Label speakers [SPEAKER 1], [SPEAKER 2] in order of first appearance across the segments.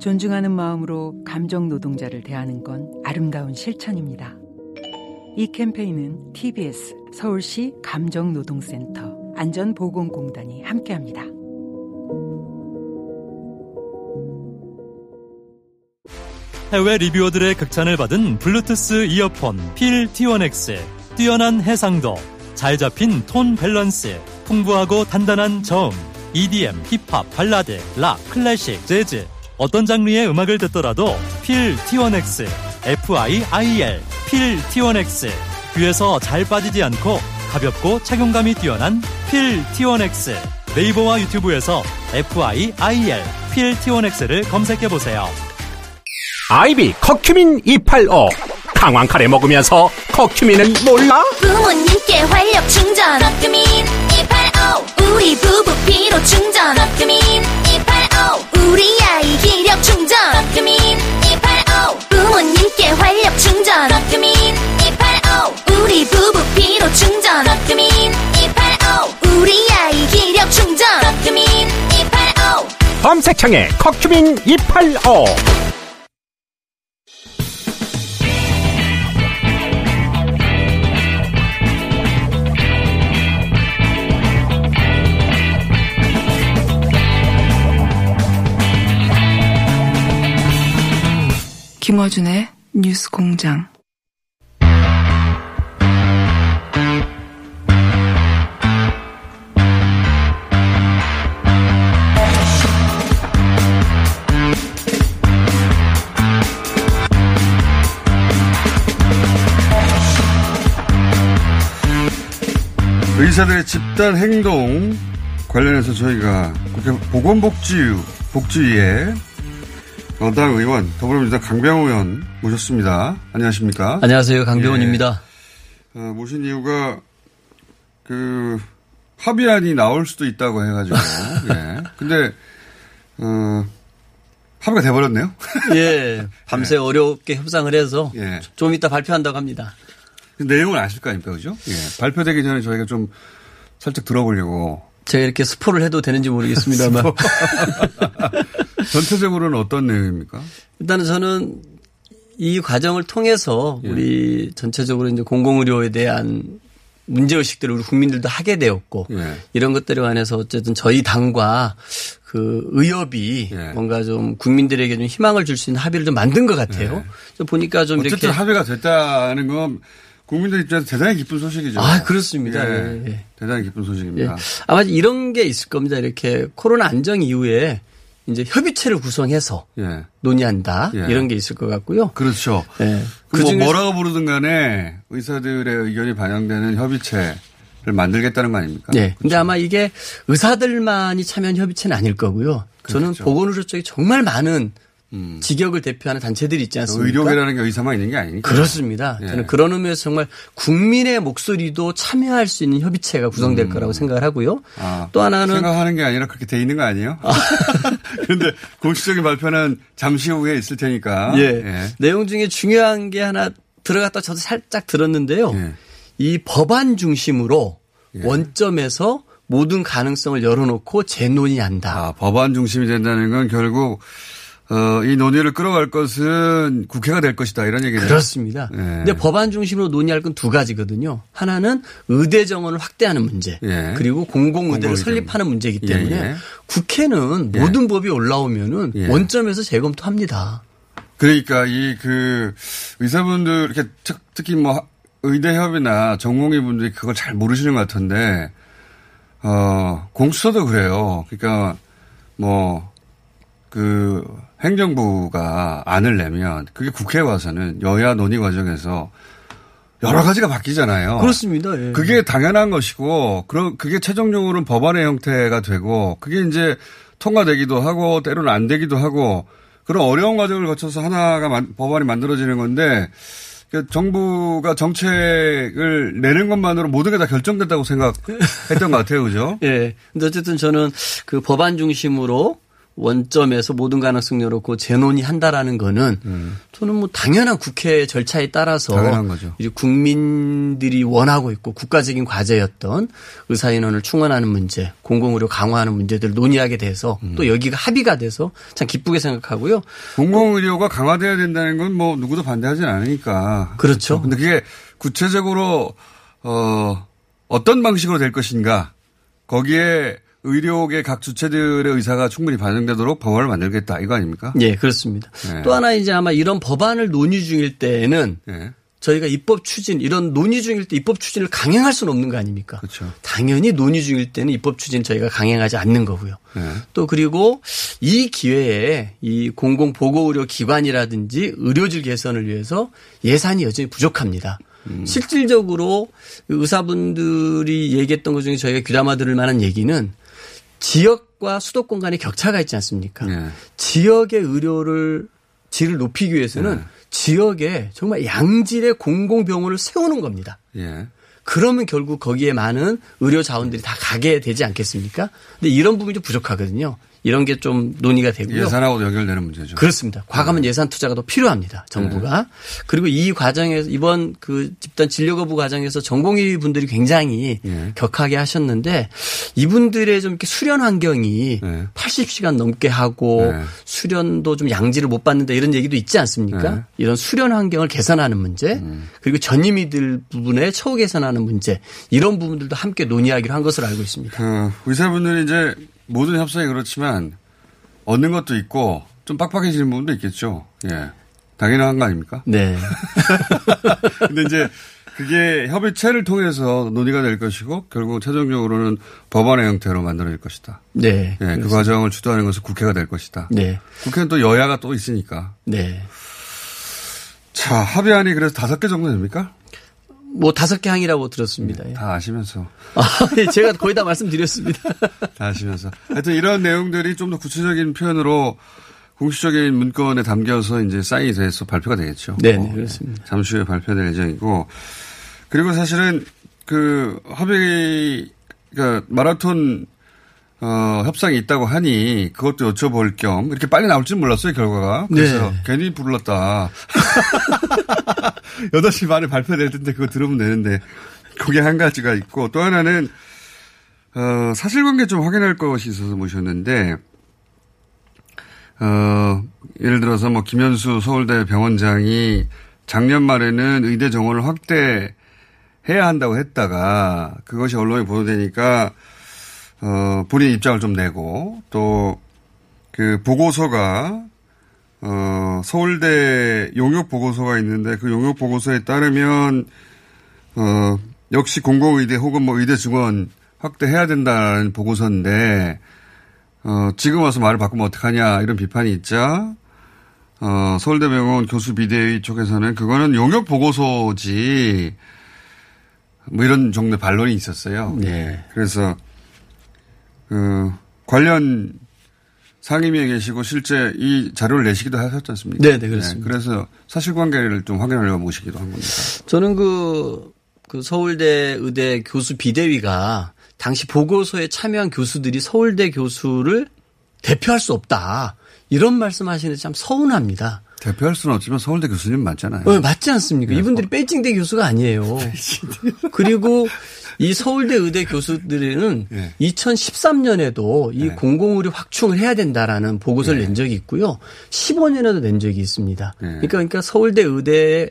[SPEAKER 1] 존중하는 마음으로 감정 노동자를 대하는 건 아름다운 실천입니다. 이 캠페인은 TBS 서울시 감정노동센터 안전보건공단이 함께합니다.
[SPEAKER 2] 해외 리뷰어들의 극찬을 받은 블루투스 이어폰 필 T1X 뛰어난 해상도 잘 잡힌 톤 밸런스 풍부하고 단단한 저음 EDM, 힙합, 발라드, 락, 클래식, 재즈 어떤 장르의 음악을 듣더라도 필 T1X FIIL 필 T1X 귀에서 잘 빠지지 않고 가볍고 착용감이 뛰어난 필 T1X 네이버와 유튜브에서 FIIL 필 T1X를 검색해보세요.
[SPEAKER 3] 아이비 커큐민 285 강황 카레 먹으면서 커큐민은 몰라?
[SPEAKER 4] 부모님께 활력 충전 커큐민
[SPEAKER 3] 검색창에 커큐민 285
[SPEAKER 5] 김어준의 뉴스 공장.
[SPEAKER 6] 의사들의 집단 행동 관련해서 저희가 국회 보건복지 복지위에 여당 의원 더불어민주당 강병호 의원 모셨습니다. 안녕하십니까?
[SPEAKER 7] 안녕하세요. 강병원입니다.
[SPEAKER 6] 예. 어, 모신 이유가 그 합의안이 나올 수도 있다고 해가지고 예. 근데 어, 합의가 돼버렸네요.
[SPEAKER 7] 예. 밤새 어렵게 협상을 해서
[SPEAKER 6] 예.
[SPEAKER 7] 좀 이따 발표한다고 합니다.
[SPEAKER 6] 그 내용을 아실 거 아닙니까, 그죠? 예. 발표되기 전에 저희가 좀 살짝 들어보려고.
[SPEAKER 7] 제가 이렇게 스포를 해도 되는지 모르겠습니다만.
[SPEAKER 6] 전체적으로는 어떤 내용입니까?
[SPEAKER 7] 일단은 저는 이 과정을 통해서
[SPEAKER 6] 예.
[SPEAKER 7] 우리 전체적으로 이제 공공의료에 대한 문제의식들을 우리 국민들도 하게 되었고
[SPEAKER 6] 예.
[SPEAKER 7] 이런 것들에 관해서 어쨌든 저희 당과 그 의협이
[SPEAKER 6] 예.
[SPEAKER 7] 뭔가 좀 국민들에게 좀 희망을 줄 수 있는 합의를 좀 만든 것 같아요. 좀 보니까 좀
[SPEAKER 6] 어쨌든
[SPEAKER 7] 이렇게
[SPEAKER 6] 합의가 됐다는 건 국민들 입장에서 대단히 기쁜 소식이죠.
[SPEAKER 7] 아, 그렇습니다.
[SPEAKER 6] 예.
[SPEAKER 7] 예, 예.
[SPEAKER 6] 대단히 기쁜
[SPEAKER 7] 예.
[SPEAKER 6] 소식입니다.
[SPEAKER 7] 아마 이런 게 있을 겁니다. 이렇게 코로나 안정 이후에 이제 협의체를 구성해서
[SPEAKER 6] 예.
[SPEAKER 7] 논의한다
[SPEAKER 6] 예.
[SPEAKER 7] 이런 게 있을 것 같고요.
[SPEAKER 6] 그렇죠.
[SPEAKER 7] 예.
[SPEAKER 6] 그뭐 뭐라고 부르든 간에 의사들의 의견이 반영되는 협의체를 만들겠다는 거 아닙니까?
[SPEAKER 7] 네. 근데 아마 이게 의사들만이 참여한 협의체는 아닐 거고요. 저는
[SPEAKER 6] 그렇죠. 음.
[SPEAKER 7] 보건의료 쪽에 정말 많은 직역을 대표하는 단체들이 있지 않습니까?
[SPEAKER 6] 의료계라는 게 의사만 있는 게 아니니까.
[SPEAKER 7] 그렇습니다.
[SPEAKER 6] 예.
[SPEAKER 7] 저는 그런 의미에서 정말 국민의 목소리도 참여할 수 있는 협의체가 구성될 거라고 생각을 하고요.
[SPEAKER 6] 음. 아,
[SPEAKER 7] 또 하나는
[SPEAKER 6] 생각하는 게 아니라 그렇게 돼 있는 거 아니에요? 그런데 공식적인 발표는 잠시 후에 있을 테니까.
[SPEAKER 7] 예. 내용 중에 중요한 게 하나 들어갔다 저도 살짝 들었는데요.
[SPEAKER 6] 예.
[SPEAKER 7] 이 법안 중심으로
[SPEAKER 6] 예.
[SPEAKER 7] 원점에서 모든 가능성을 열어놓고 재논의한다.
[SPEAKER 6] 아, 법안 중심이 된다는 건 결국 어, 이 논의를 끌어갈 것은 국회가 될 것이다 이런 얘기네요.
[SPEAKER 7] 그렇습니다.
[SPEAKER 6] 예.
[SPEAKER 7] 근데 법안 중심으로 논의할 건 두 가지거든요. 하나는 의대 정원을 확대하는 문제,
[SPEAKER 6] 예.
[SPEAKER 7] 그리고 공공 의대를
[SPEAKER 6] 공공의대.
[SPEAKER 7] 설립하는 문제이기
[SPEAKER 6] 예,
[SPEAKER 7] 때문에
[SPEAKER 6] 예.
[SPEAKER 7] 국회는
[SPEAKER 6] 예.
[SPEAKER 7] 모든 법이 올라오면은
[SPEAKER 6] 예.
[SPEAKER 7] 원점에서 재검토합니다.
[SPEAKER 6] 그러니까 이 그 의사분들 이렇게 특, 특히 뭐 의대 협의나 전공의 분들이 그걸 잘 모르시는 것 같은데 어 공수처도 그래요. 그러니까 뭐그 행정부가 안을 내면 그게 국회에 와서는 여야 논의 과정에서 여러 가지가 바뀌잖아요.
[SPEAKER 7] 그렇습니다. 예.
[SPEAKER 6] 그게 당연한 것이고, 그럼 그게 최종적으로는 법안의 형태가 되고, 그게 이제 통과되기도 하고, 때로는 안 되기도 하고, 그런 어려운 과정을 거쳐서 하나가 만- 법안이 만들어지는 건데 그 정부가 정책을 내는 것만으로 모든 게 다 결정됐다고 생각했던 것 같아요, 그죠?
[SPEAKER 7] 예. 근데 어쨌든 저는 그 법안 중심으로 원점에서 모든 가능성 열었고 재논의 한다라는 거는 저는 뭐 당연한 국회 절차에 따라서
[SPEAKER 6] 음. 당연한 거죠.
[SPEAKER 7] 이제 국민들이 원하고 있고 국가적인 과제였던 의사인원을 충원하는 문제, 공공의료 강화하는 문제들을 논의하게 돼서
[SPEAKER 6] 음.
[SPEAKER 7] 또 여기가 합의가 돼서 참 기쁘게 생각하고요.
[SPEAKER 6] 공공의료가 강화돼야 된다는 건 뭐 누구도 반대하진 않으니까.
[SPEAKER 7] 그렇죠.
[SPEAKER 6] 근데 그게 구체적으로 어 어떤 방식으로 될 것인가 거기에 의료계 각 주체들의 의사가 충분히 반영되도록 법안을 만들겠다 이거 아닙니까?
[SPEAKER 7] 예, 그렇습니다.
[SPEAKER 6] 네.
[SPEAKER 7] 또 하나 이제 아마 이런 법안을 논의 중일 때에는
[SPEAKER 6] 예.
[SPEAKER 7] 저희가 입법 추진 이런 논의 중일 때 입법 추진을 강행할 수는 없는 거 아닙니까?
[SPEAKER 6] 그렇죠.
[SPEAKER 7] 당연히 논의 중일 때는 입법 추진 저희가 강행하지 않는 거고요.
[SPEAKER 6] 예.
[SPEAKER 7] 또 그리고 이 기회에 이 공공 보고 의료 기관이라든지 의료질 개선을 위해서 예산이 여전히 부족합니다. 실질적으로 의사분들이 얘기했던 것 중에 저희가 귀담아 들을 만한 얘기는 지역과 수도권 간의 격차가 있지 않습니까?
[SPEAKER 6] 예.
[SPEAKER 7] 지역의 의료를 질을 높이기 위해서는
[SPEAKER 6] 네.
[SPEAKER 7] 지역에 정말 양질의 공공병원을 세우는 겁니다.
[SPEAKER 6] 예.
[SPEAKER 7] 그러면 결국 거기에 많은 의료 자원들이 다 가게 되지 않겠습니까? 근데 이런 부분이 좀 부족하거든요. 이런 게 좀 논의가 되고요.
[SPEAKER 6] 예산하고 연결되는 문제죠.
[SPEAKER 7] 그렇습니다. 과감한
[SPEAKER 6] 네.
[SPEAKER 7] 예산 투자가 더 필요합니다. 정부가. 그리고 이 과정에서 이번 그 집단 진료 거부 과정에서 전공의 분들이 굉장히
[SPEAKER 6] 예.
[SPEAKER 7] 격하게 하셨는데 이분들의 좀 이렇게 수련 환경이
[SPEAKER 6] 네.
[SPEAKER 7] 80시간 넘게 하고
[SPEAKER 6] 네.
[SPEAKER 7] 수련도 좀 양질을 못 받는다 이런 얘기도 있지 않습니까?
[SPEAKER 6] 네.
[SPEAKER 7] 이런 수련 환경을 개선하는 문제
[SPEAKER 6] 음.
[SPEAKER 7] 그리고 전임의들 부분에 처우 개선하는 문제 이런 부분들도 함께 논의하기로 한 것으로 알고 있습니다.
[SPEAKER 6] 그 의사분들이 이제 모든 협상이 그렇지만 얻는 것도 있고 좀 빡빡해지는 부분도 있겠죠. 예. 당연한 거 아닙니까?
[SPEAKER 7] 네.
[SPEAKER 6] 근데 이제 그게 협의체를 통해서 논의가 될 것이고 결국 최종적으로는 법안의 형태로 만들어질 것이다.
[SPEAKER 7] 네.
[SPEAKER 6] 예, 그 과정을 주도하는 것은 국회가 될 것이다.
[SPEAKER 7] 네.
[SPEAKER 6] 국회는 또 여야가 또 있으니까.
[SPEAKER 7] 네.
[SPEAKER 6] 자, 합의안이 그래서 다섯 개 정도 됩니까?
[SPEAKER 7] 뭐 다섯 개 항이라고 들었습니다. 예.
[SPEAKER 6] 다 아시면서.
[SPEAKER 7] 아, 예, 제가 거의 다 말씀드렸습니다.
[SPEAKER 6] 다 아시면서. 하여튼 이런 내용들이 좀 더 구체적인 표현으로 공식적인 문건에 담겨서 이제 사인이 돼서 발표가 되겠죠.
[SPEAKER 7] 네,
[SPEAKER 6] 어,
[SPEAKER 7] 네, 그렇습니다.
[SPEAKER 6] 잠시 후에 발표될 예정이고. 그리고 사실은 그 합의, 그러니까 마라톤 어, 협상이 있다고 하니 그것도 여쭤볼 겸 이렇게 빨리 나올 줄 몰랐어요, 결과가. 그래서
[SPEAKER 7] 네.
[SPEAKER 6] 괜히 불렀다. 8시 반에 발표될 텐데 그거 들으면 되는데 그게 한 가지가 있고 또 하나는 어, 사실관계 좀 확인할 것이 있어서 모셨는데 어, 예를 들어서 뭐 김현수 서울대 병원장이 작년 말에는 의대 정원을 확대해야 한다고 했다가 그것이 언론에 보도되니까 어, 본인 입장을 좀 내고 또 그 보고서가 어, 서울대 용역 보고서가 있는데 그 용역 보고서에 따르면 어, 역시 공공의대 혹은 뭐 의대 증원 확대해야 된다는 보고서인데 어, 지금 와서 말을 바꾸면 어떡하냐 이런 비판이 있자 어, 서울대병원 교수 비대위 쪽에서는 그거는 용역 보고서지 뭐 이런 정도의 반론이 있었어요.
[SPEAKER 7] 네.
[SPEAKER 6] 그래서 그 관련 상임위에 계시고 실제 이 자료를 내시기도 하셨지 않습니까?
[SPEAKER 7] 네, 네, 그렇습니다.
[SPEAKER 6] 그래서 사실관계를 좀 확인하려고 모시기도 한 겁니다.
[SPEAKER 7] 저는 그, 그 서울대 의대 교수 비대위가 당시 보고서에 참여한 교수들이 서울대 교수를 대표할 수 없다. 이런 말씀 하시는데 참 서운합니다.
[SPEAKER 6] 대표할 수는 없지만 서울대 교수님 맞잖아요.
[SPEAKER 7] 어, 맞지 않습니까?
[SPEAKER 6] 네.
[SPEAKER 7] 이분들이 베이징대 교수가 아니에요. 그리고 이 서울대 의대 교수들은
[SPEAKER 6] 네.
[SPEAKER 7] 2013년에도 이 공공의료 확충을 해야 된다라는 보고서를 낸 적이 있고요. 15년에도 낸 적이 있습니다.
[SPEAKER 6] 네.
[SPEAKER 7] 그러니까, 그러니까 서울대 의대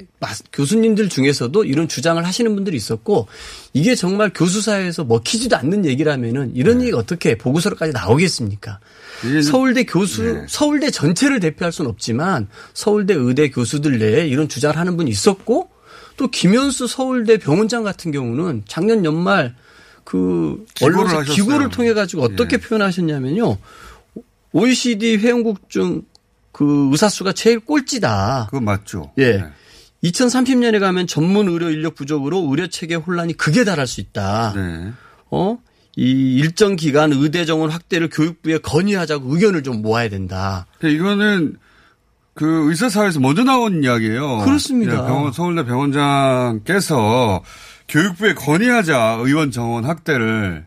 [SPEAKER 7] 교수님들 중에서도 이런 주장을 하시는 분들이 있었고 이게 정말 교수사회에서 먹히지도 않는 얘기라면은 이런 얘기가 어떻게 보고서로까지 나오겠습니까? 서울대 교수,
[SPEAKER 6] 네.
[SPEAKER 7] 서울대 전체를 대표할 수는 없지만 서울대 의대 교수들 내에 이런 주장을 하는 분이 있었고 또 김현수 서울대 병원장 같은 경우는 작년 연말 그
[SPEAKER 6] 하셨어요.
[SPEAKER 7] 기고를 통해 가지고 어떻게
[SPEAKER 6] 예.
[SPEAKER 7] 표현하셨냐면요. OECD 회원국 중 그 의사 수가 제일 꼴찌다.
[SPEAKER 6] 그거 맞죠?
[SPEAKER 7] 예.
[SPEAKER 6] 네.
[SPEAKER 7] 2030년에 가면 전문 의료 인력 부족으로 의료 체계 혼란이 극에 달할 수 있다.
[SPEAKER 6] 네.
[SPEAKER 7] 어? 이 일정 기간 의대 정원 확대를 교육부에 건의하자고 의견을 좀 모아야 된다.
[SPEAKER 6] 그러니까 이거는 그 의사사회에서 먼저 나온 이야기예요.
[SPEAKER 7] 그렇습니다.
[SPEAKER 6] 예, 병원, 서울대 병원장께서 교육부에 건의하자 의원 정원 확대를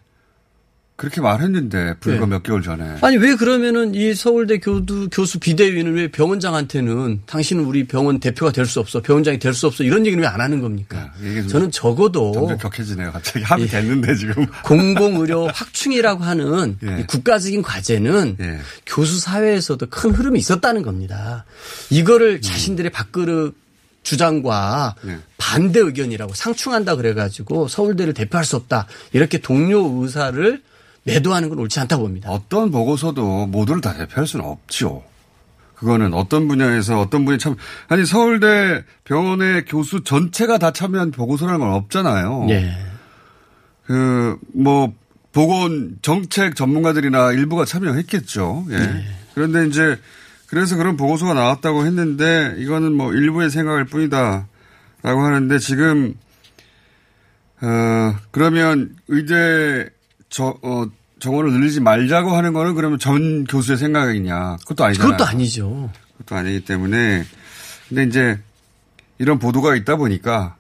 [SPEAKER 6] 그렇게 말했는데 불과
[SPEAKER 7] 네.
[SPEAKER 6] 몇 개월 전에.
[SPEAKER 7] 아니 왜 그러면은 이 서울대 교수 교수 비대위는 왜 병원장한테는 당신은 우리 병원 대표가 될 수 없어 병원장이 될 수 없어 이런 얘기는 왜 안 하는 겁니까?
[SPEAKER 6] 네,
[SPEAKER 7] 저는 적어도
[SPEAKER 6] 점점 격해지네요. 갑자기 합의
[SPEAKER 7] 예.
[SPEAKER 6] 됐는데 지금.
[SPEAKER 7] 공공의료 확충이라고 하는
[SPEAKER 6] 예.
[SPEAKER 7] 이 국가적인 과제는
[SPEAKER 6] 예.
[SPEAKER 7] 교수 사회에서도 큰 흐름이 있었다는 겁니다. 이거를 자신들의 밥그릇 주장과
[SPEAKER 6] 예.
[SPEAKER 7] 반대 의견이라고 상충한다 그래가지고 서울대를 대표할 수 없다 이렇게 동료 의사를 매도하는 건 옳지 않다 봅니다.
[SPEAKER 6] 어떤 보고서도 모두를 다 대표할 수는 없죠. 그거는 어떤 분야에서 어떤 분이 참 아니 서울대 병원의 교수 전체가 다 참여한 보고서라는 건 없잖아요.
[SPEAKER 7] 예.
[SPEAKER 6] 그뭐 보건 정책 전문가들이나 일부가 참여했겠죠. 예. 그런데 이제 그래서 그런 보고서가 나왔다고 했는데 이거는 뭐 일부의 생각일 뿐이다라고 하는데 지금 어 그러면 의대 저 어, 정원을 늘리지 말자고 하는 거는 그러면 전 교수의 생각이냐? 그것도 아니잖아요.
[SPEAKER 7] 그것도 아니죠.
[SPEAKER 6] 그것도 아니기 때문에 근데 이제 이런 보도가 있다 보니까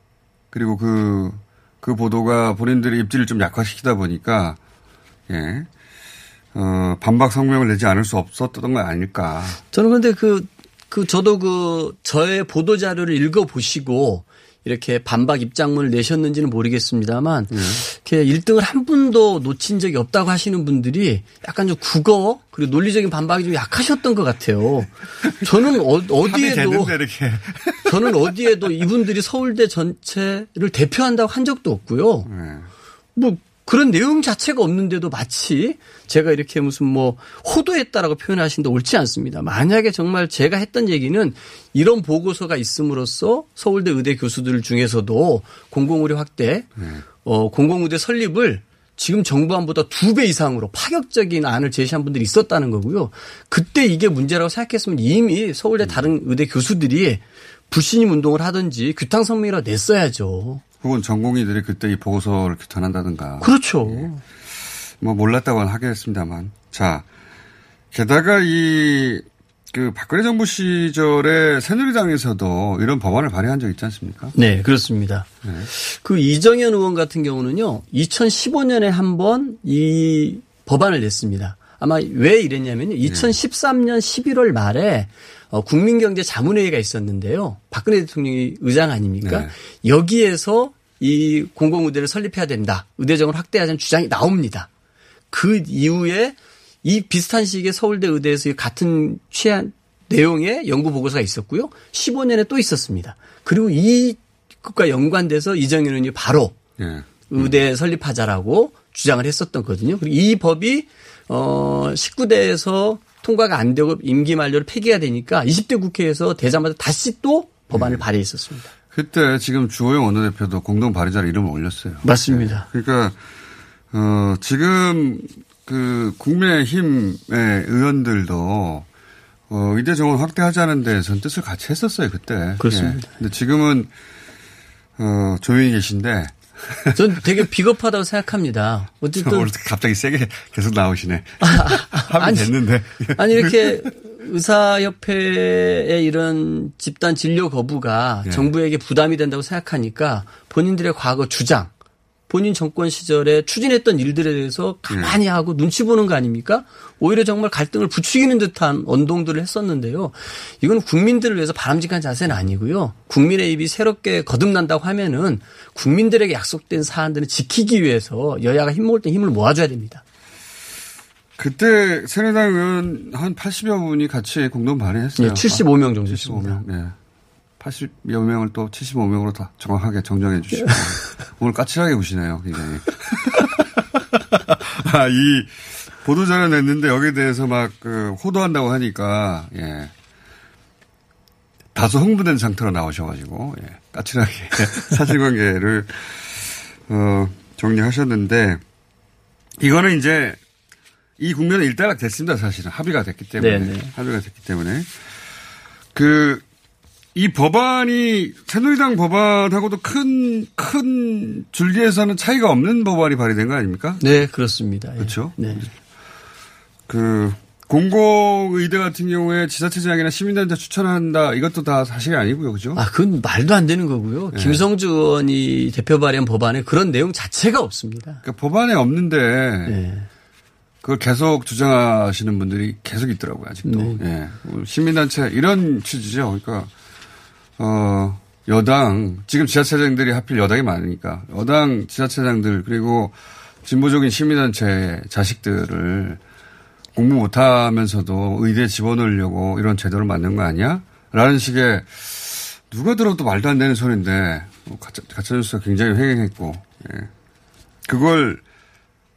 [SPEAKER 6] 그리고 그, 그 보도가 본인들의 입지를 좀 약화시키다 보니까 예. 어, 반박 성명을 내지 않을 수 없었던 거 아닐까.
[SPEAKER 7] 저는 근데 그, 그 저도 그 저의 보도 자료를 읽어 보시고 이렇게 반박 입장문을 내셨는지는 모르겠습니다만 이렇게 1등을 한 분도 놓친 적이 없다고 하시는 분들이 약간 좀 국어 그리고 논리적인 반박이 좀 약하셨던 것 같아요. 저는 어,
[SPEAKER 6] 이렇게.
[SPEAKER 7] 저는 어디에도 이분들이 서울대 전체를 대표한다고 한 적도 없고요.
[SPEAKER 6] 예.
[SPEAKER 7] 뭐 그런 내용 자체가 없는데도 마치 제가 이렇게 무슨 뭐 호도했다라고 표현하신데 옳지 않습니다. 만약에 정말 제가 했던 얘기는 이런 보고서가 있음으로써 서울대 의대 교수들 중에서도 공공의료 확대, 어, 공공의대 설립을 지금 정부안보다 두 배 이상으로 파격적인 안을 제시한 분들이 있었다는 거고요. 그때 이게 문제라고 생각했으면 이미 서울대 다른 의대 교수들이 불신임 운동을 하든지 규탄 성명이라도 냈어야죠.
[SPEAKER 6] 혹은 전공의들이 그때 이 보고서를 규탄한다든가.
[SPEAKER 7] 그렇죠.
[SPEAKER 6] 뭐 몰랐다고는 하겠습니다만. 자, 게다가 이, 그 박근혜 정부 시절에 새누리당에서도 이런 법안을 발의한 적 있지 않습니까?
[SPEAKER 7] 네, 그렇습니다. 그 이정현 의원 같은 경우는요, 2015년에 한 번 이 법안을 냈습니다. 아마 왜 이랬냐면요, 2013년 11월 말에 어, 국민경제 자문회의가 있었는데요. 박근혜 대통령이 의장 아닙니까?
[SPEAKER 6] 네.
[SPEAKER 7] 여기에서 이 공공의대를 설립해야 된다. 의대정을 확대하자는 주장이 나옵니다. 그 이후에 이 비슷한 시기에 서울대 의대에서 이 같은 취한 내용의 연구 보고서가 있었고요. 15년에 또 있었습니다. 그리고 이 것과 연관돼서 이정현 의원이 바로
[SPEAKER 6] 예.
[SPEAKER 7] 의대 설립하자라고 주장을 했었던 거거든요. 그리고 이 법이 어 19대에서 통과가 안 되고 임기 만료로 폐기가 되니까 20대 국회에서 되자마자 다시 또 법안을 발의했었습니다.
[SPEAKER 6] 그때 지금 주호영 원내대표도 공동 발의자로 이름을 올렸어요.
[SPEAKER 7] 맞습니다.
[SPEAKER 6] 그러니까 어 지금 그 국민의힘의 의원들도 어 의대 정원 확대하자는 데선 뜻을 같이 했었어요 그때.
[SPEAKER 7] 그렇습니다.
[SPEAKER 6] 예. 근데 지금은 어 조용히 계신데
[SPEAKER 7] 전 되게 비겁하다고 생각합니다. 어쨌든
[SPEAKER 6] 오늘 갑자기 세게 계속 나오시네.
[SPEAKER 7] 아니,
[SPEAKER 6] 합의 됐는데.
[SPEAKER 7] 아니 이렇게 의사협회의 이런 집단 진료 거부가
[SPEAKER 6] 예.
[SPEAKER 7] 정부에게 부담이 된다고 생각하니까 본인들의 과거 주장, 본인 정권 시절에 추진했던 일들에 대해서 가만히 하고 눈치 보는 거 아닙니까? 오히려 정말 갈등을 부추기는 듯한 언동들을 했었는데요. 이건 국민들을 위해서 바람직한 자세는 아니고요. 국민의 입이 새롭게 거듭난다고 하면은 국민들에게 약속된 사안들을 지키기 위해서 여야가 힘 모을 때 힘을 모아줘야 됩니다.
[SPEAKER 6] 그때 새누리당 의원 한 80여 분이 같이 공동 발의했어요.
[SPEAKER 7] 예, 75명 정도 있습니다.
[SPEAKER 6] 75명. 네. 80여 명을 또 75명으로 다 정확하게 정정해 주시고. 오늘 까칠하게 보시네요, 굉장히. 아, 이 보도자료 냈는데 여기에 대해서 막 그 호도한다고 하니까, 예. 다소 흥분된 상태로 나오셔가지고, 예. 까칠하게 사실관계를, 어, 정리하셨는데, 이거는 이제 이 국면은 일단락 됐습니다, 사실은. 합의가 됐기 때문에.
[SPEAKER 7] 네네.
[SPEAKER 6] 합의가 됐기 때문에. 그, 이 법안이 새누리당 법안하고도 큰, 큰 줄기에서는 차이가 없는 법안이 발의된 거 아닙니까?
[SPEAKER 7] 네, 그렇습니다. 예.
[SPEAKER 6] 그렇죠.
[SPEAKER 7] 네.
[SPEAKER 6] 그, 공공의대 같은 경우에 지자체장이나 시민단체 추천한다 이것도 다 사실이 아니고요, 그죠?
[SPEAKER 7] 아, 그건 말도 안 되는 거고요.
[SPEAKER 6] 네.
[SPEAKER 7] 김성주 의원이 대표 발의한 법안에 그런 내용 자체가 없습니다.
[SPEAKER 6] 그러니까 법안에 없는데
[SPEAKER 7] 네.
[SPEAKER 6] 그걸 계속 주장하시는 분들이 계속 있더라고요, 아직도.
[SPEAKER 7] 네.
[SPEAKER 6] 예. 시민단체 이런 취지죠. 그러니까 어 여당 지금 지자체장들이 하필 여당이 많으니까 여당 지자체장들 그리고 진보적인 시민단체 자식들을 공부 못하면서도 의대에 집어넣으려고 이런 제도를 만든 거 아니야? 라는 식의 누가 들어도 말도 안 되는 소리인데 뭐 가짜, 가짜뉴스가 굉장히 횡행했고 예. 그걸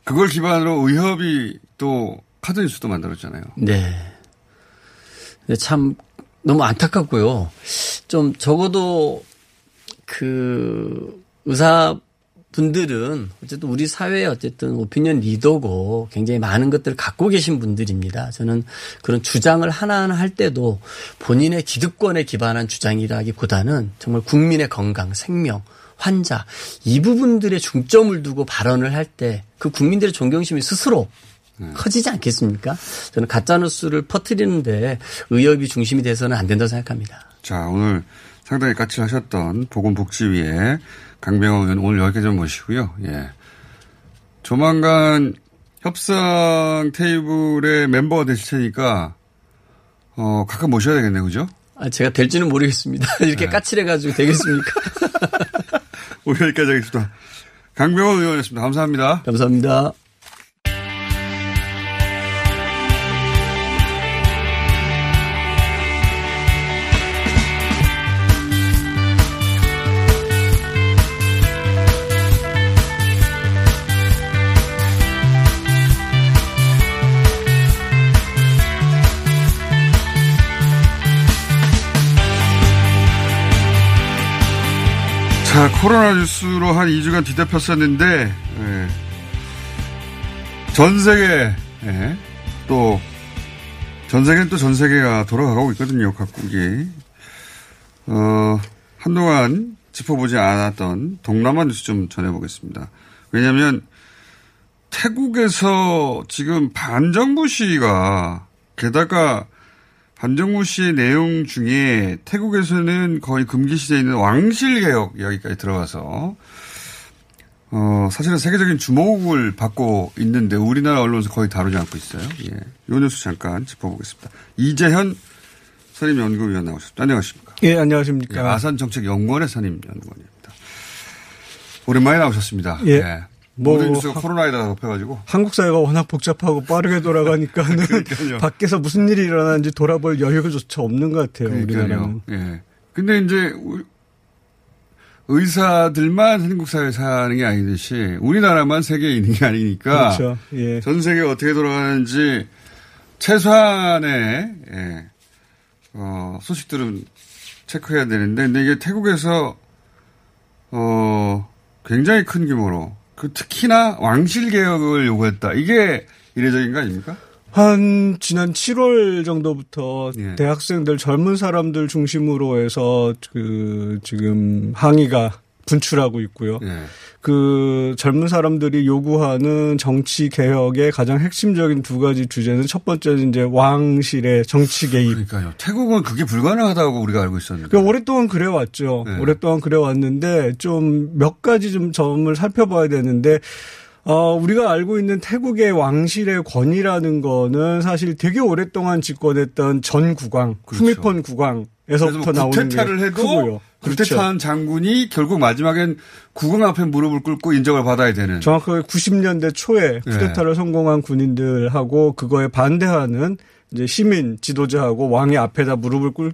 [SPEAKER 6] 그걸 기반으로 의협이 또 카드뉴스도 만들었잖아요.
[SPEAKER 7] 네. 참 너무 안타깝고요. 좀 적어도 그 의사 분들은 어쨌든 우리 사회의 어쨌든 오피니언 리더고 굉장히 많은 것들을 갖고 계신 분들입니다. 저는 그런 주장을 하나하나 할 때도 본인의 기득권에 기반한 주장이라기보다는 정말 국민의 건강, 생명, 환자 이 부분들에 중점을 두고 발언을 할 때 그 국민들의 존경심이 스스로 커지지 않겠습니까? 저는 가짜 뉴스를 퍼뜨리는데 의협이 중심이 돼서는 안 된다고 생각합니다.
[SPEAKER 6] 자, 오늘 상당히 까칠하셨던 보건복지위의 강병호 의원 오늘 여기까지 좀 모시고요. 예. 조만간 협상 테이블의 멤버가 되실 테니까, 어, 가끔 모셔야 되겠네요. 그죠?
[SPEAKER 7] 아, 제가 될지는 모르겠습니다. 이렇게 까칠해가지고 되겠습니까?
[SPEAKER 6] 오늘 여기까지 하겠습니다. 강병호 의원이었습니다. 감사합니다.
[SPEAKER 7] 감사합니다.
[SPEAKER 6] 코로나 뉴스로 한 2주간 뒤덮였었는데, 예. 전 세계, 예. 또, 전 세계는 또 전 세계가 돌아가고 있거든요, 각국이. 어, 한동안 짚어보지 않았던 동남아 뉴스 좀 전해보겠습니다. 왜냐면, 태국에서 지금 반정부 시위가, 게다가 반정부 씨의 내용 중에 태국에서는 거의 금기시되어 있는 왕실 개혁 이야기까지 들어가서 어, 사실은 세계적인 주목을 받고 있는데 우리나라 언론에서 거의 다루지 않고 있어요. 예. 요 뉴스 잠깐 짚어보겠습니다. 이재현 선임연구위원 나오셨습니다. 안녕하십니까.
[SPEAKER 8] 예, 안녕하십니까.
[SPEAKER 6] 예, 아산정책연구원의 선임연구원입니다. 오랜만에 나오셨습니다.
[SPEAKER 8] 예. 뭐
[SPEAKER 6] 모든 뉴스가 코로나에다가 덮여가지고.
[SPEAKER 8] 한국 사회가 워낙 복잡하고 빠르게 돌아가니까는. 밖에서 무슨 일이 일어나는지 돌아볼 여유조차 없는 것 같아요.
[SPEAKER 6] 그러니까요.
[SPEAKER 8] 우리나라는.
[SPEAKER 6] 예. 근데 이제 우- 의사들만 한국 사회에 사는 게 아니듯이 우리나라만 세계에 있는 게 아니니까
[SPEAKER 8] 그렇죠. 예.
[SPEAKER 6] 전 세계가 어떻게 돌아가는지 최소한의 예, 어, 소식들은 체크해야 되는데 근데 이게 태국에서 어, 굉장히 큰 규모로 그 특히나 왕실 개혁을 요구했다. 이게 이례적인 거 아닙니까?
[SPEAKER 8] 한 지난 7월 정도부터
[SPEAKER 6] 예.
[SPEAKER 8] 대학생들 젊은 사람들 중심으로 해서 그 지금 항의가 분출하고 있고요.
[SPEAKER 6] 예.
[SPEAKER 8] 그 젊은 사람들이 요구하는 정치 개혁의 가장 핵심적인 두 가지 주제는 첫 번째는 이제 왕실의 정치 개입.
[SPEAKER 6] 그러니까요. 태국은 그게 불가능하다고 우리가 알고 있었는데.
[SPEAKER 8] 그 오랫동안 그래 왔죠.
[SPEAKER 6] 네.
[SPEAKER 8] 오랫동안 그래 왔는데 좀 몇 가지 좀 점을 살펴봐야 되는데 어, 우리가 알고 있는 태국의 왕실의 권위라는 거는 사실 되게 오랫동안 집권했던 전 국왕,
[SPEAKER 6] 그렇죠.
[SPEAKER 8] 후미폰 국왕에서부터
[SPEAKER 6] 그래서
[SPEAKER 8] 나오는 게
[SPEAKER 6] 해도
[SPEAKER 8] 크고요. 그렇죠.
[SPEAKER 6] 장군이 결국 마지막엔 국왕 앞에 무릎을 꿇고 인정을 받아야 되는.
[SPEAKER 8] 정확하게 90년대 초에
[SPEAKER 6] 네.
[SPEAKER 8] 쿠데타를 성공한 군인들하고 그거에 반대하는 이제 시민 지도자하고 왕의 앞에다 무릎을 꿇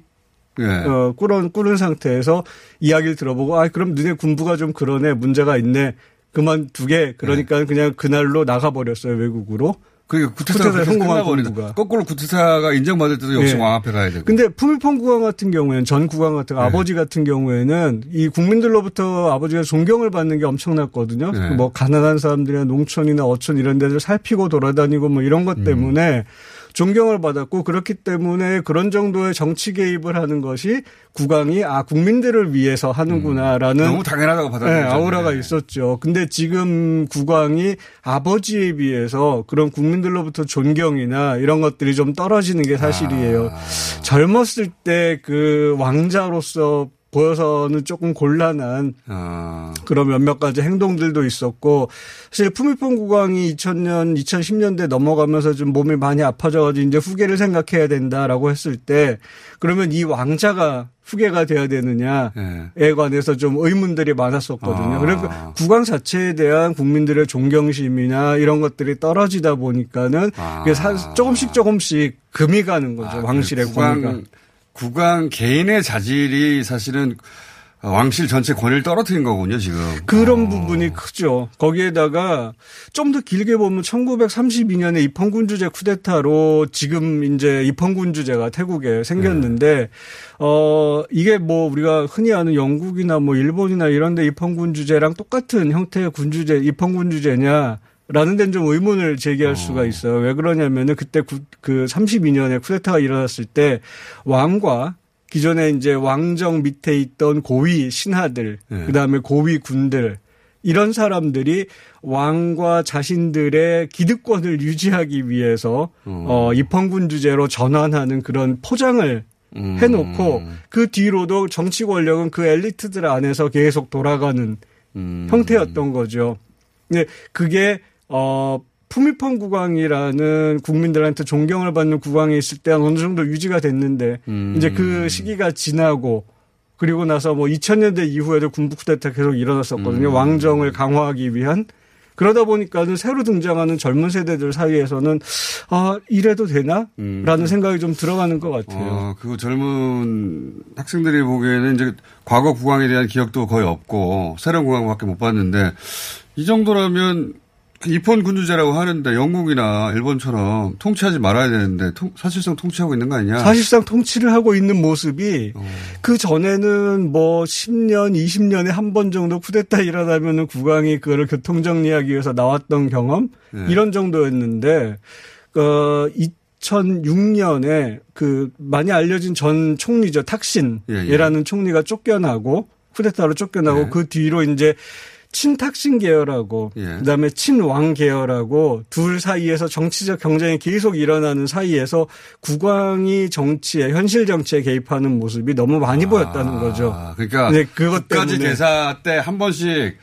[SPEAKER 6] 예.
[SPEAKER 8] 어, 꿇은, 꿇은 상태에서 이야기를 들어보고, 아, 그럼 너네 군부가 좀 그러네, 문제가 있네, 그만두게, 그러니까 그냥 그날로 나가버렸어요, 외국으로.
[SPEAKER 6] 구테타가
[SPEAKER 8] 구테타에
[SPEAKER 6] 그렇게
[SPEAKER 8] 성공한. 군부가.
[SPEAKER 6] 거꾸로 구테타가 인정받을 때도 역시
[SPEAKER 8] 예.
[SPEAKER 6] 왕 앞에 가야 되고.
[SPEAKER 8] 근데 푸미폰 국왕 같은 경우에는, 전 국왕 같은
[SPEAKER 6] 네.
[SPEAKER 8] 아버지 같은 경우에는 이 국민들로부터 아버지가 존경을 받는 게 엄청났거든요.
[SPEAKER 6] 네.
[SPEAKER 8] 뭐 가난한 사람들이나 농촌이나 어촌 이런 데들 살피고 돌아다니고 뭐 이런
[SPEAKER 6] 음.
[SPEAKER 8] 것 때문에 존경을 받았고 그렇기 때문에 그런 정도의 정치 개입을 하는 것이 국왕이 아 국민들을 위해서 하는구나라는
[SPEAKER 6] 너무 당연하다고 받아들였죠.
[SPEAKER 8] 네, 아우라가
[SPEAKER 6] 네.
[SPEAKER 8] 있었죠. 근데 지금 국왕이 아버지에 비해서 그런 국민들로부터 존경이나 이런 것들이 좀 떨어지는 게 사실이에요.
[SPEAKER 6] 아.
[SPEAKER 8] 젊었을 때 그 왕자로서 보여서는 조금 곤란한
[SPEAKER 6] 아,
[SPEAKER 8] 그런 몇몇 가지 행동들도 있었고 사실 푸미폰 국왕이 2000년 2010년대 넘어가면서 좀 몸이 많이 아파져가지고 이제 후계를 생각해야 된다라고 했을 때 그러면 이 왕자가 후계가 돼야 되느냐에
[SPEAKER 6] 네.
[SPEAKER 8] 관해서 좀 의문들이 많았었거든요.
[SPEAKER 6] 아.
[SPEAKER 8] 그러니까 국왕 자체에 대한 국민들의 존경심이나 이런 것들이 떨어지다 보니까는
[SPEAKER 6] 아.
[SPEAKER 8] 조금씩 조금씩 금이 가는 거죠.
[SPEAKER 6] 아,
[SPEAKER 8] 왕실의
[SPEAKER 6] 그
[SPEAKER 8] 권위가.
[SPEAKER 6] 국왕, 개인의 자질이 사실은 왕실 전체 권위를 떨어뜨린 거군요, 지금.
[SPEAKER 8] 그런
[SPEAKER 6] 어.
[SPEAKER 8] 부분이 크죠. 거기에다가 좀 더 길게 보면 1932년에 입헌군주제 쿠데타로 지금 이제 입헌군주제가 태국에 생겼는데 어 이게 뭐 우리가 흔히 아는 영국이나 뭐 일본이나 이런 데 입헌군주제랑 똑같은 형태의 군주제 입헌군주제냐 라는 데는 좀 의문을 제기할 수가 있어요. 왜 그러냐면은 그때 구, 그 32년에 쿠데타가 일어났을 때 왕과 기존에 이제 왕정 밑에 있던 고위 신하들,
[SPEAKER 6] 네.
[SPEAKER 8] 그 다음에 고위 군들 이런 사람들이 왕과 자신들의 기득권을 유지하기 위해서 어, 입헌군 주제로 전환하는 그런 포장을
[SPEAKER 6] 음.
[SPEAKER 8] 해놓고 그 뒤로도 정치 권력은 그 엘리트들 안에서 계속 돌아가는
[SPEAKER 6] 음.
[SPEAKER 8] 형태였던 거죠. 근데 그게 어 푸미펑 국왕이라는 국민들한테 존경을 받는 국왕이 있을 때 어느 정도 유지가 됐는데
[SPEAKER 6] 음.
[SPEAKER 8] 이제 그 시기가 지나고 그리고 나서 뭐 2000년대 이후에도 군부 쿠데타 계속 일어났었거든요.
[SPEAKER 6] 음.
[SPEAKER 8] 왕정을 강화하기 위한 그러다 보니까는 새로 등장하는 젊은 세대들 사이에서는 아 이래도 되나?
[SPEAKER 6] 음.
[SPEAKER 8] 라는 생각이 좀 들어가는 것 같아요.
[SPEAKER 6] 어, 그 젊은 학생들이 보기에는 이제 과거 국왕에 대한 기억도 거의 없고 새로운 국왕밖에 못 봤는데 이 정도라면 그 입헌 군주제라고 하는데 영국이나 일본처럼 통치하지 말아야 되는데 통- 사실상 통치하고 있는 거 아니냐?
[SPEAKER 8] 사실상 통치를 하고 있는 모습이
[SPEAKER 6] 어.
[SPEAKER 8] 그 전에는 뭐 10년, 20년에 한 번 정도 쿠데타 일어나면은 국왕이 그거를 교통 정리하기 위해서 나왔던 경험
[SPEAKER 6] 네.
[SPEAKER 8] 이런 정도였는데 어 2006년에 그 많이 알려진 전 총리죠 탁신이라는
[SPEAKER 6] 예,
[SPEAKER 8] 총리가 쫓겨나고 쿠데타로 쫓겨나고
[SPEAKER 6] 네.
[SPEAKER 8] 그 뒤로 이제 친탁신 계열하고
[SPEAKER 6] 예.
[SPEAKER 8] 그다음에 친왕 계열하고 둘 사이에서 정치적 경쟁이 계속 일어나는 사이에서 국왕이 정치에 현실 정치에 개입하는 모습이 너무 많이 보였다는 거죠.
[SPEAKER 6] 아, 그러니까
[SPEAKER 8] 네, 그것 때문에.
[SPEAKER 6] 대사 때 한 번씩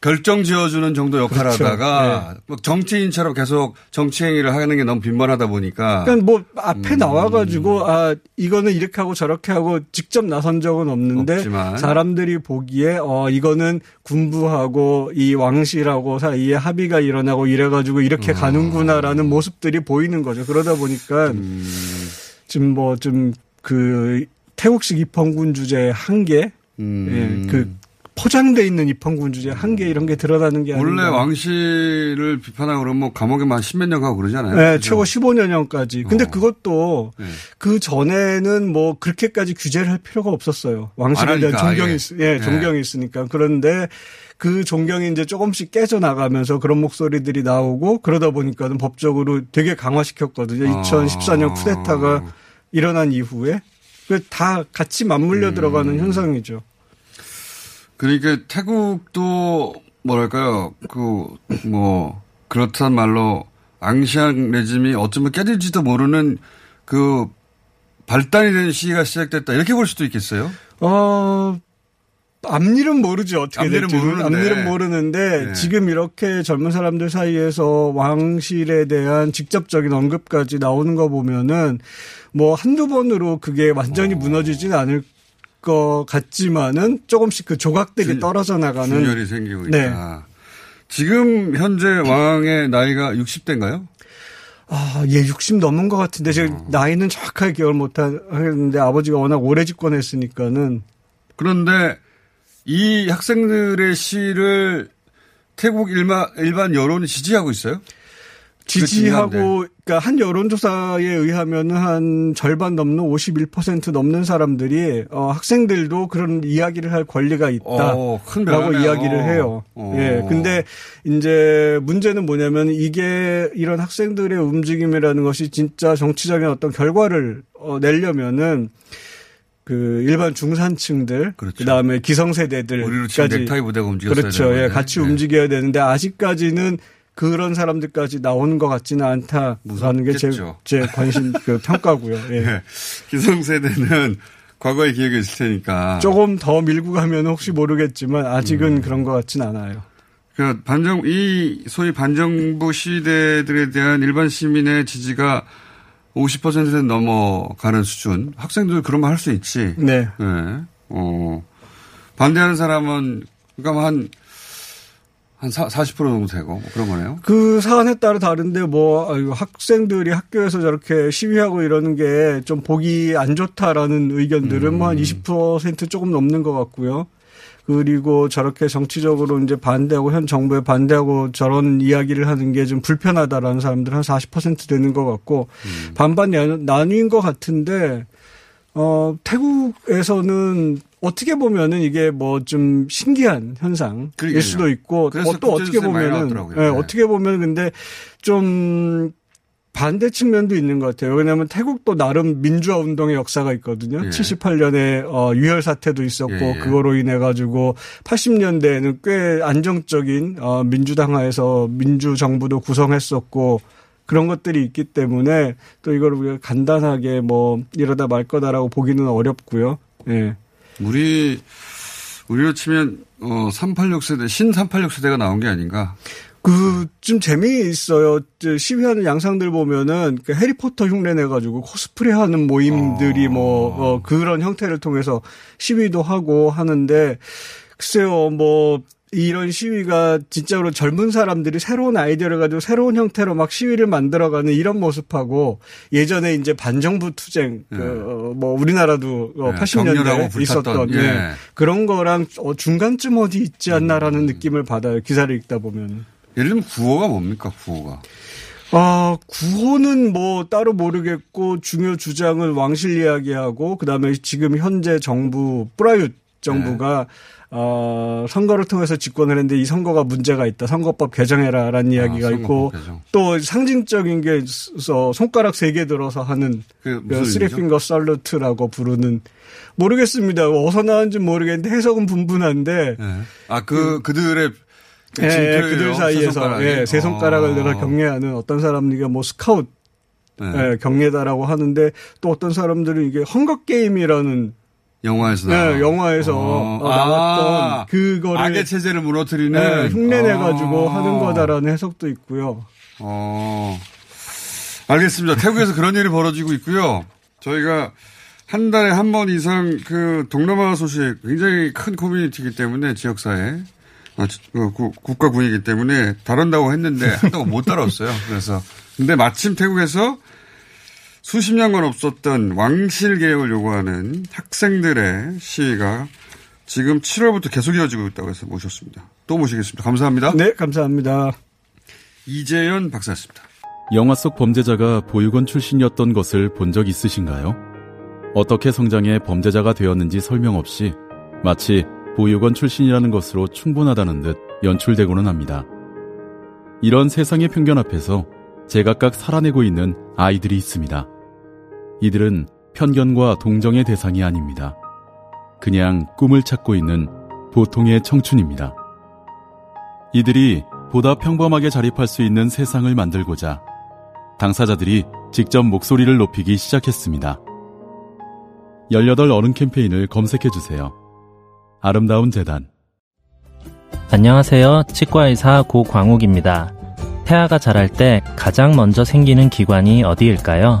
[SPEAKER 6] 결정 지어주는 정도 역할을
[SPEAKER 8] 그렇죠.
[SPEAKER 6] 하다가 뭐 정치인처럼 계속 정치 행위를 하는 게 너무 빈번하다 보니까
[SPEAKER 8] 그러니까 뭐 앞에
[SPEAKER 6] 음.
[SPEAKER 8] 나와가지고 아 이거는 이렇게 하고 저렇게 하고 직접 나선 적은 없는데
[SPEAKER 6] 없지만.
[SPEAKER 8] 사람들이 보기에 어 이거는 군부하고 이 왕실하고 사이에 합의가 일어나고 이래가지고 이렇게
[SPEAKER 6] 어.
[SPEAKER 8] 가는구나라는 모습들이 보이는 거죠. 그러다 보니까
[SPEAKER 6] 음.
[SPEAKER 8] 지금 뭐 좀 그 태국식 입헌군 주제 한계,
[SPEAKER 6] 음.
[SPEAKER 8] 예, 그 포장돼 있는 입헌군 주제 한계 이런 게 드러나는 게
[SPEAKER 6] 원래
[SPEAKER 8] 아닌가.
[SPEAKER 6] 왕실을 비판하고 그러면 뭐 감옥에만 한 십몇 년 가고 그러잖아요.
[SPEAKER 8] 네,
[SPEAKER 6] 그죠?
[SPEAKER 8] 최고 15년형까지. 근데
[SPEAKER 6] 어.
[SPEAKER 8] 그것도
[SPEAKER 6] 네.
[SPEAKER 8] 그 전에는 뭐 그렇게까지 규제를 할 필요가 없었어요. 왕실에
[SPEAKER 6] 안
[SPEAKER 8] 대한 존경이. 있, 예,
[SPEAKER 6] 네.
[SPEAKER 8] 존경이 있으니까. 그런데 그 존경이 이제 조금씩 깨져 나가면서 그런 목소리들이 나오고 그러다 보니까는 법적으로 되게 강화시켰거든요.
[SPEAKER 6] 아.
[SPEAKER 8] 2014년 쿠데타가 일어난 이후에 그다 같이 맞물려
[SPEAKER 6] 음.
[SPEAKER 8] 들어가는 현상이죠.
[SPEAKER 6] 그러니까 태국도 뭐랄까요 그 뭐 그렇단 말로 앙시앙 레짐이 어쩌면 깨질지도 모르는 그 발단이 된 시기가 시작됐다 이렇게 볼 수도 있겠어요.
[SPEAKER 8] 어, 앞일은 모르지 어떻게
[SPEAKER 6] 앞일은
[SPEAKER 8] 될지는.
[SPEAKER 6] 모르는데.
[SPEAKER 8] 앞일은 모르는데
[SPEAKER 6] 네.
[SPEAKER 8] 지금 이렇게 젊은 사람들 사이에서 왕실에 대한 직접적인 언급까지 나오는 거 보면은 뭐 한두 번으로 그게 완전히
[SPEAKER 6] 어.
[SPEAKER 8] 무너지진 않을 것 같지만은 조금씩 그 조각들이
[SPEAKER 6] 균-
[SPEAKER 8] 떨어져 나가는
[SPEAKER 6] 균열이 생기고 있다.
[SPEAKER 8] 네.
[SPEAKER 6] 지금 현재 왕의 나이가 60대인가요?
[SPEAKER 8] 아, 예, 60 넘은 것 같은데 제가
[SPEAKER 6] 어.
[SPEAKER 8] 나이는 정확하게 기억을 못 하겠는데 아버지가 워낙 오래 집권했으니까는
[SPEAKER 6] 그런데 이 학생들의 시를 태국 일마, 일반 여론이 지지하고 있어요?
[SPEAKER 8] 지지하고 그러니까 한 여론조사에 의하면 한 절반 넘는 51% 넘는 사람들이 어, 학생들도 그런 이야기를 할 권리가
[SPEAKER 6] 어, 큰
[SPEAKER 8] 있다라고
[SPEAKER 6] 변화네요.
[SPEAKER 8] 이야기를 해요.
[SPEAKER 6] 어.
[SPEAKER 8] 예. 근데 이제 문제는 뭐냐면 이게 이런 학생들의 움직임이라는 것이 진짜 정치적인 어떤 결과를 어, 내려면은 그 일반 중산층들
[SPEAKER 6] 그렇죠.
[SPEAKER 8] 그 다음에 기성세대들
[SPEAKER 6] 우리로 치면 넥타이 부대가 움직였어야
[SPEAKER 8] 그렇죠. 예. 같이
[SPEAKER 6] 네.
[SPEAKER 8] 움직여야 되는데 아직까지는 그런 사람들까지 나오는 것 같지는 않다라는 게제
[SPEAKER 6] 무섭겠죠.
[SPEAKER 8] 제 관심 그 평가고요. 예.
[SPEAKER 6] 네. 기성세대는 과거의 기억이 있을 테니까.
[SPEAKER 8] 조금 더 밀고 가면 혹시 모르겠지만 아직은
[SPEAKER 6] 음.
[SPEAKER 8] 그런 것 같진 않아요.
[SPEAKER 6] 그 반정 이 소위 반정부 시대들에 대한 일반 시민의 지지가 50%는 넘어가는 수준. 학생들 그런 말 할 수 있지.
[SPEAKER 8] 네.
[SPEAKER 6] 네. 어. 반대하는 사람은 그러니까 한, 한 40% 정도 되고 뭐 그런 거네요.
[SPEAKER 8] 그 사안에 따라 다른데 뭐 아이고, 학생들이 학교에서 저렇게 시위하고 이러는 게 좀 보기 안 좋다라는 의견들은 뭐한 20% 조금 넘는 것 같고요. 그리고 저렇게 정치적으로 이제 반대하고 현 정부에 반대하고 저런 이야기를 하는 게 좀 불편하다라는 사람들은 한40% 되는 것 같고 반반 나- 나뉜 것 같은데 어 태국에서는 어떻게 보면은 이게 뭐 좀 신기한 현상일
[SPEAKER 6] 그러게요.
[SPEAKER 8] 수도 있고 어, 또 어떻게 보면은. 예,
[SPEAKER 6] 네.
[SPEAKER 8] 어떻게 보면 근데 좀 반대 측면도 있는 것 같아요. 왜냐하면 태국도 나름 민주화 운동의 역사가 있거든요.
[SPEAKER 6] 예.
[SPEAKER 8] 78년에 어, 유혈 사태도 있었고
[SPEAKER 6] 예, 예.
[SPEAKER 8] 그거로 인해 가지고 80년대에는 꽤 안정적인 어, 민주당하에서 민주 정부도 구성했었고 그런 것들이 있기 때문에 또 이걸 우리가 간단하게 뭐 이러다 말 거다라고 보기는 어렵고요. 예.
[SPEAKER 6] 우리, 우리로 치면, 어, 386 세대, 신 386 세대가 나온 게 아닌가.
[SPEAKER 8] 그, 좀 재미있어요. 저 시위하는 양상들 보면은 그 해리포터 흉내 내 가지고 코스프레 하는 모임들이 뭐, 어, 그런 형태를 통해서 시위도 하고 하는데, 글쎄요, 뭐, 이런 시위가 진짜로 젊은 사람들이 새로운 아이디어를 가지고 새로운 형태로 막 시위를 만들어가는 이런 모습하고 예전에 이제 반정부 투쟁, 그, 어, 뭐, 우리나라도 어,
[SPEAKER 6] 네,
[SPEAKER 8] 80년대에
[SPEAKER 6] 격렬하고 불탔던,
[SPEAKER 8] 있었던,
[SPEAKER 6] 예.
[SPEAKER 8] 예. 그런 거랑 어, 중간쯤 어디 있지 않나라는 느낌을 받아요. 기사를 읽다 보면.
[SPEAKER 6] 예를 들면 구호가 뭡니까, 구호가?
[SPEAKER 8] 아, 구호는 뭐 따로 모르겠고 중요 주장을 왕실 이야기하고 그다음에 지금 현재 정부 프라윷 정부가 어, 선거를 통해서 집권을 했는데 이 선거가 문제가 있다. 선거법 개정해라라는 이야기가
[SPEAKER 6] 선거법
[SPEAKER 8] 있고
[SPEAKER 6] 개정.
[SPEAKER 8] 또 상징적인 게 서- 손가락 세 개 들어서 하는
[SPEAKER 6] 그
[SPEAKER 8] 쓰리핑거 살루트라고 부르는 모르겠습니다. 어디서 나왔는지 모르겠는데 해석은 분분한데
[SPEAKER 6] 예. 아, 그, 그들의 그
[SPEAKER 8] 예, 그들
[SPEAKER 6] 세
[SPEAKER 8] 사이에서? 예, 세 손가락을
[SPEAKER 6] 어.
[SPEAKER 8] 들어 경례하는 어떤 사람들이 뭐 스카웃
[SPEAKER 6] 네.
[SPEAKER 8] 예, 경례다라고 하는데 또 어떤 사람들은 이게 헝거 게임이라는
[SPEAKER 6] 영화에서.
[SPEAKER 8] 네, 영화에서
[SPEAKER 6] 어.
[SPEAKER 8] 어, 나왔던
[SPEAKER 6] 아,
[SPEAKER 8] 그거를
[SPEAKER 6] 악의 체제를 무너뜨리는
[SPEAKER 8] 네, 흉내내 가지고
[SPEAKER 6] 어.
[SPEAKER 8] 하는 거다라는 해석도 있고요.
[SPEAKER 6] 어. 알겠습니다. 태국에서 그런 일이 벌어지고 있고요. 저희가 한 달에 한 번 이상 그 동남아 소식 굉장히 큰 커뮤니티이기 때문에 지역사회 아, 지- 그 구- 국가군이기 때문에 다룬다고 했는데 한다고 못 다뤘어요. 그래서 근데 마침 태국에서 수십 년간 없었던 왕실 개혁을 요구하는 학생들의 시위가 지금 7월부터 계속 이어지고 있다고 해서 모셨습니다. 또 모시겠습니다. 감사합니다.
[SPEAKER 8] 네, 감사합니다.
[SPEAKER 6] 이재현 박사였습니다.
[SPEAKER 9] 영화 속 범죄자가 보육원 출신이었던 것을 본 적 있으신가요? 어떻게 성장해 범죄자가 되었는지 설명 없이 마치 보육원 출신이라는 것으로 충분하다는 듯 연출되고는 합니다. 이런 세상의 편견 앞에서 제각각 살아내고 있는 아이들이 있습니다. 이들은 편견과 동정의 대상이 아닙니다. 그냥 꿈을 찾고 있는 보통의 청춘입니다. 이들이 보다 평범하게 자립할 수 있는 세상을 만들고자 당사자들이 직접 목소리를 높이기 시작했습니다. 18 어른 캠페인을 검색해주세요. 아름다운 재단.
[SPEAKER 10] 안녕하세요. 치과의사 고광욱입니다. 태아가 자랄 때 가장 먼저 생기는 기관이 어디일까요?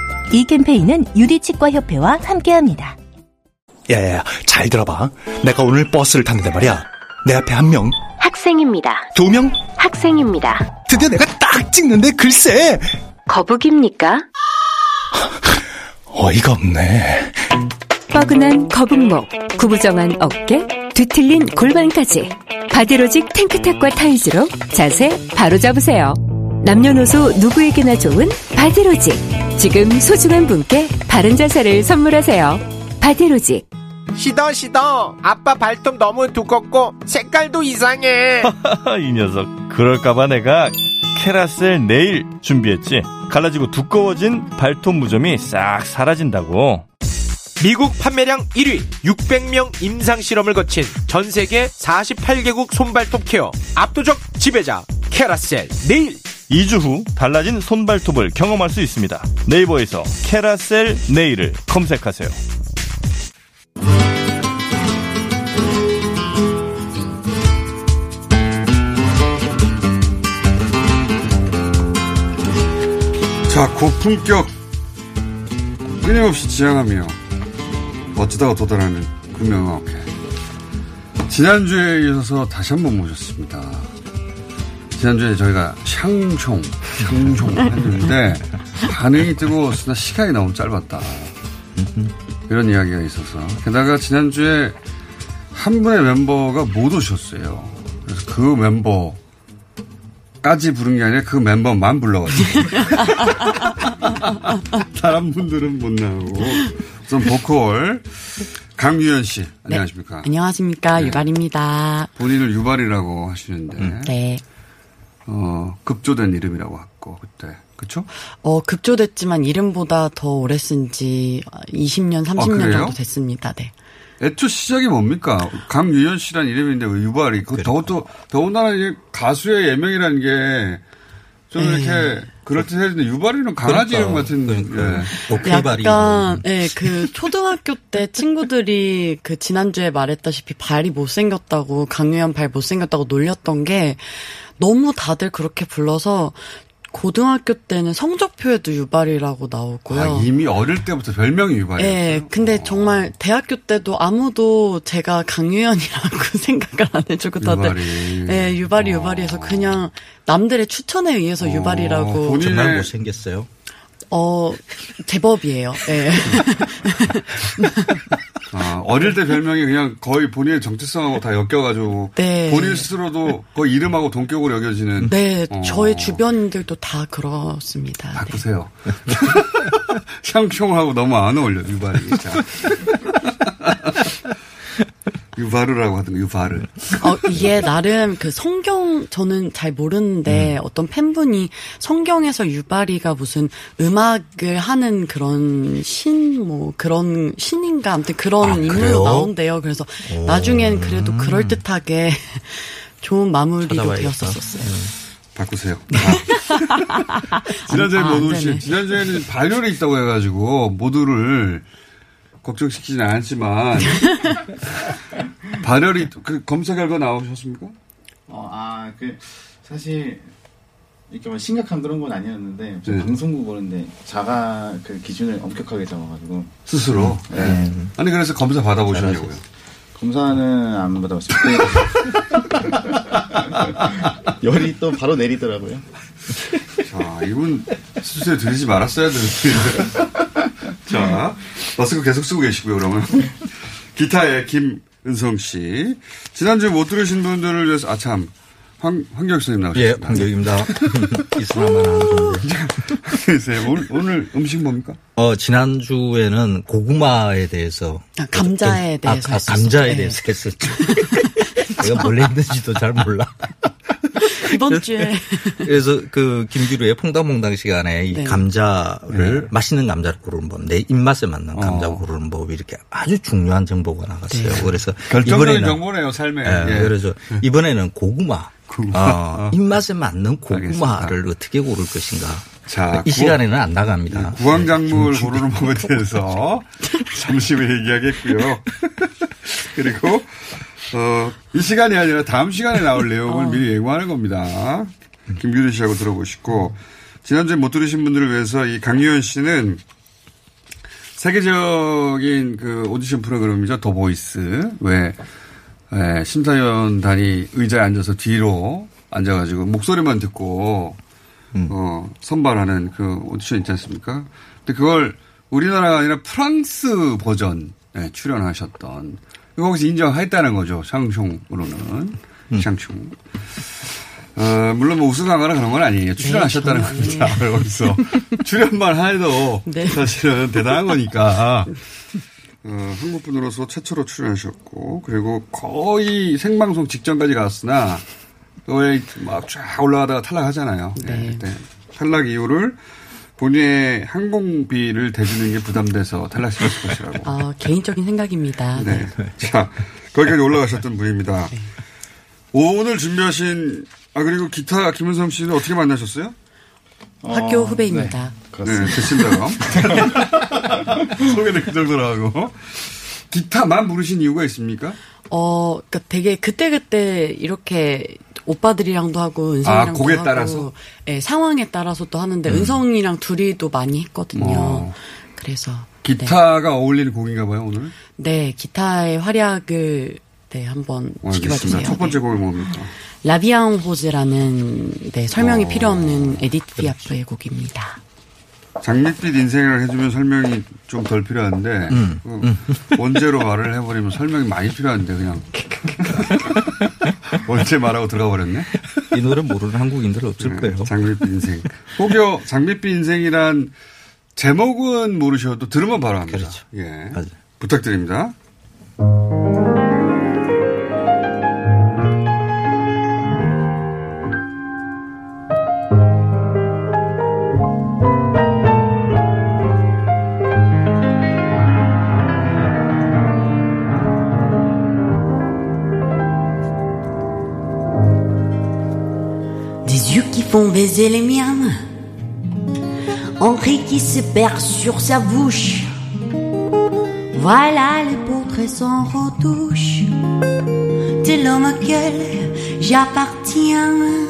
[SPEAKER 11] 이 캠페인은 유디치과협회와 함께합니다.
[SPEAKER 12] 야야야, 잘 들어봐. 내가 오늘 버스를 탔는데 말이야. 내 앞에 한 명,
[SPEAKER 13] 학생입니다.
[SPEAKER 12] 두 명,
[SPEAKER 13] 학생입니다.
[SPEAKER 12] 드디어 내가 딱 찍는데 글쎄.
[SPEAKER 13] 거북입니까?
[SPEAKER 12] 어이가 없네.
[SPEAKER 14] 뻐근한 거북목, 구부정한 어깨, 뒤틀린 골반까지 바디로직 탱크탑과 타이즈로 자세 바로 잡으세요. 남녀노소 누구에게나 좋은 바디로직. 지금 소중한 분께 바른 자세를 선물하세요. 바디로직.
[SPEAKER 15] 시더 시더 아빠 발톱 너무 두껍고 색깔도 이상해
[SPEAKER 16] 이 녀석 그럴까봐 내가 캐라셀 네일 준비했지 갈라지고 두꺼워진 발톱 무좀이 싹 사라진다고
[SPEAKER 15] 미국 판매량 1위 600명 임상 실험을 거친 전 세계 48개국 손발톱 케어 압도적 지배자 캐라셀 네일
[SPEAKER 16] 2주 후 달라진 손발톱을 경험할 수 있습니다 네이버에서 캐라셀 네일을 검색하세요
[SPEAKER 6] 자, 고품격 끊임없이 지향하며 어쩌다가 도달하는 금명업계. 지난주에 이어서 다시 한번 모셨습니다. 지난주에 저희가 샹총, 샹총 했는데 반응이 뜨거웠으나 시간이 너무 짧았다. 이런 이야기가 있어서. 게다가 지난주에 한 분의 멤버가 못 오셨어요. 그래서 그 멤버까지 부른 게 아니라 그 멤버만 불러가지고. 다른 분들은 못 나오고. 우선 보컬 강유현 씨 안녕하십니까?
[SPEAKER 17] 안녕하십니까 유발입니다.
[SPEAKER 6] 본인을 유발이라고 하시는데
[SPEAKER 17] 네.
[SPEAKER 6] 어 급조된 이름이라고 했고 그때 그렇죠?
[SPEAKER 17] 어 급조됐지만 이름보다 더 오래 쓴지 20년 30년
[SPEAKER 6] 그래요?
[SPEAKER 17] 정도 됐습니다. 네.
[SPEAKER 6] 애초 시작이 뭡니까? 강유현 씨란 이름인데 왜 유발이? 그 더더 더군다나 이게 가수의 예명이라는 게좀
[SPEAKER 17] 네.
[SPEAKER 6] 이렇게 그럴듯해지는데 유발이는 강아지 이름 같은. 예.
[SPEAKER 17] 약간 예, 그 초등학교 때 친구들이 그 지난주에 말했다시피 발이 못생겼다고 강유현 발 못생겼다고 놀렸던 게 너무 다들 그렇게 불러서 고등학교 때는 성적표에도 유발이라고 나오고요.
[SPEAKER 6] 아, 이미 어릴 때부터 별명이 유발이에요.
[SPEAKER 17] 예, 근데 정말 대학교 때도 아무도 제가 강유현이라고 생각을 안 해주고 다들
[SPEAKER 6] 유발이.
[SPEAKER 17] 예, 유발이 유발이해서 그냥 남들의 추천에 의해서 유발이라고
[SPEAKER 18] 정말 못 생겼어요.
[SPEAKER 17] 어 제법이에요. 예.
[SPEAKER 6] 아, 어릴 때 별명이 그냥 거의 본인의 정체성하고 다 엮여가지고
[SPEAKER 17] 네.
[SPEAKER 6] 본인 스스로도 거의 이름하고 동격으로 여겨지는.
[SPEAKER 17] 네,
[SPEAKER 6] 어,
[SPEAKER 17] 저의 주변들도 다 그렇습니다. 네.
[SPEAKER 6] 바꾸세요. 샹숑하고 너무 안 어울려 유발이. 자. 유바르라고 하던가 유바르.
[SPEAKER 17] 어, 이게 나름 그 성경 저는 잘 모르는데
[SPEAKER 6] 음.
[SPEAKER 17] 어떤 팬분이 성경에서 유발이가 무슨 음악을 하는 그런 신 뭐 그런 신인가 아무튼 그런
[SPEAKER 18] 아,
[SPEAKER 17] 인물로? 나온대요. 그래서
[SPEAKER 18] 오.
[SPEAKER 17] 나중엔 그래도 그럴 듯하게 좋은 마무리로. 되었었어요.
[SPEAKER 6] 바꾸세요. 아. 지난주에
[SPEAKER 17] 아,
[SPEAKER 6] 못 오신. 지난주에는 발열이 있다고 해가지고 모두를 걱정시키지는 않았지만 발열이 그 검사 결과 나오셨습니까?
[SPEAKER 19] 어, 아, 그, 사실, 이렇게 뭐 심각한 그런 건 아니었는데, 저
[SPEAKER 6] 네.
[SPEAKER 19] 방송국 오는데 자가 그 기준을 엄격하게 잡아가지고.
[SPEAKER 6] 스스로.
[SPEAKER 19] 네.
[SPEAKER 6] 네. 아니 그래서 검사 받아보셨냐고요.
[SPEAKER 19] 검사는 안 받아봤습니다. 열이 또 바로 내리더라고요.
[SPEAKER 6] 자, 이분 수술에 들이지 말았어야 되는데. 자, 마스크 계속 쓰고 계시고요, 그러면. 기타의 김은성 씨. 지난주에 못 들으신 분들을 위해서, 아, 참. 황, 황교익 선생님
[SPEAKER 18] 예,
[SPEAKER 6] 나오셨습니다.
[SPEAKER 18] 황교익입니다. 있으나만 하는
[SPEAKER 6] 오늘, 오늘 음식 뭡니까?
[SPEAKER 18] 어, 지난주에는 고구마에 대해서.
[SPEAKER 17] 아, 감자에
[SPEAKER 18] 아,
[SPEAKER 17] 대해서
[SPEAKER 18] 아,
[SPEAKER 17] 했었어요.
[SPEAKER 18] 감자에
[SPEAKER 17] 네.
[SPEAKER 18] 대해서 했었죠. 내가 뭘 했는지도 잘 몰라.
[SPEAKER 17] 이번 주에
[SPEAKER 18] 그래서 그 김기루의 퐁당퐁당 시간에 이
[SPEAKER 17] 네.
[SPEAKER 18] 감자를 맛있는 감자를 고르는 법, 내 입맛에 맞는 감자 고르는 법이 이렇게 아주 중요한 정보가 나갔어요.
[SPEAKER 6] 네.
[SPEAKER 18] 그래서
[SPEAKER 6] 결정적인
[SPEAKER 18] 이번에는
[SPEAKER 6] 정보네요, 삶에.
[SPEAKER 18] 예,
[SPEAKER 6] 예.
[SPEAKER 18] 그래서 이번에는 고구마.
[SPEAKER 6] 고구마.
[SPEAKER 18] 어,
[SPEAKER 6] 어.
[SPEAKER 18] 입맛에 맞는 고구마를 어떻게 고를 것인가.
[SPEAKER 6] 자,
[SPEAKER 18] 이
[SPEAKER 6] 구-
[SPEAKER 18] 시간에는 안 나갑니다.
[SPEAKER 6] 구황작물 고르는 법에 대해서 잠시 후에 얘기하겠고요. 그리고 어, 이 시간이 아니라 다음 시간에 나올 내용을 미리 예고하는 겁니다. 김규리 씨하고 들어보시고 지난주에 못 들으신 분들을 위해서 이 강유현 씨는 세계적인 그 오디션 프로그램이죠. The Voice. 왜, 예, 심사위원단이 의자에 앉아서 뒤로 앉아가지고 목소리만 듣고, 어, 선발하는 그 오디션 있지 않습니까? 근데 그걸 우리나라가 아니라 프랑스 버전, 에 출연하셨던, 거기서 인정했다는 거죠. 샹송으로는. 샹송. 어, 물론 뭐 우승하거나 그런 건 아니에요. 출연하셨다는 겁니다. 거기서. 출연만 해도 사실은 대단한 거니까. 어, 한국 분으로서 최초로 출연하셨고, 그리고 거의 생방송 직전까지 갔으나, 왜막쫙 올라가다가 탈락하잖아요.
[SPEAKER 17] 네.
[SPEAKER 6] 네. 탈락 이유를 본인의 항공비를 대주는 게 부담돼서 탈락시켰을 것이라고.
[SPEAKER 17] 아, 개인적인 생각입니다.
[SPEAKER 6] 네. 자, 거기까지 올라가셨던 분입니다. 오늘 준비하신, 아, 그리고 기타 김은성 씨는 어떻게 만나셨어요?
[SPEAKER 17] 학교 후배입니다.
[SPEAKER 6] 네, 됐습니다. 소개를 그 정도로 하고. 기타만 부르신 이유가 있습니까?
[SPEAKER 17] 어, 그니까 되게 그때그때 이렇게 오빠들이랑도 하고 은성이랑도
[SPEAKER 6] 아, 곡에
[SPEAKER 17] 하고
[SPEAKER 6] 따라서?
[SPEAKER 17] 예, 상황에 따라서 또 하는데
[SPEAKER 6] 음.
[SPEAKER 17] 은성이랑 둘이도 많이 했거든요.
[SPEAKER 6] 어.
[SPEAKER 17] 그래서
[SPEAKER 6] 기타가 어울리는 곡인가 봐요, 오늘?
[SPEAKER 17] 네, 기타의 활약을 네, 한번 지켜봐 주세요.
[SPEAKER 6] 첫 번째 곡이 뭡니까?
[SPEAKER 17] La Vie en rose라는 네, 설명이
[SPEAKER 6] 어.
[SPEAKER 17] 필요 없는 에디트 피아프의 곡입니다.
[SPEAKER 6] 장밋빛 인생을 해주면 설명이 좀 덜 필요한데,
[SPEAKER 18] 음,
[SPEAKER 6] 그 원제로 말을 해버리면 설명이 많이 필요한데, 그냥. 원제 말하고 들어가 버렸네?
[SPEAKER 18] 이 노래 모르는 한국인들 없을 거예요.
[SPEAKER 6] 장밋빛 인생. 혹여 장밋빛 인생이란 제목은 모르셔도 들으면 바로 압니다.
[SPEAKER 18] 그렇죠.
[SPEAKER 6] 예. 부탁드립니다.
[SPEAKER 20] Qui se perd sur sa bouche. Voilà les portraits sans retouche de l'homme auquel j'appartiens.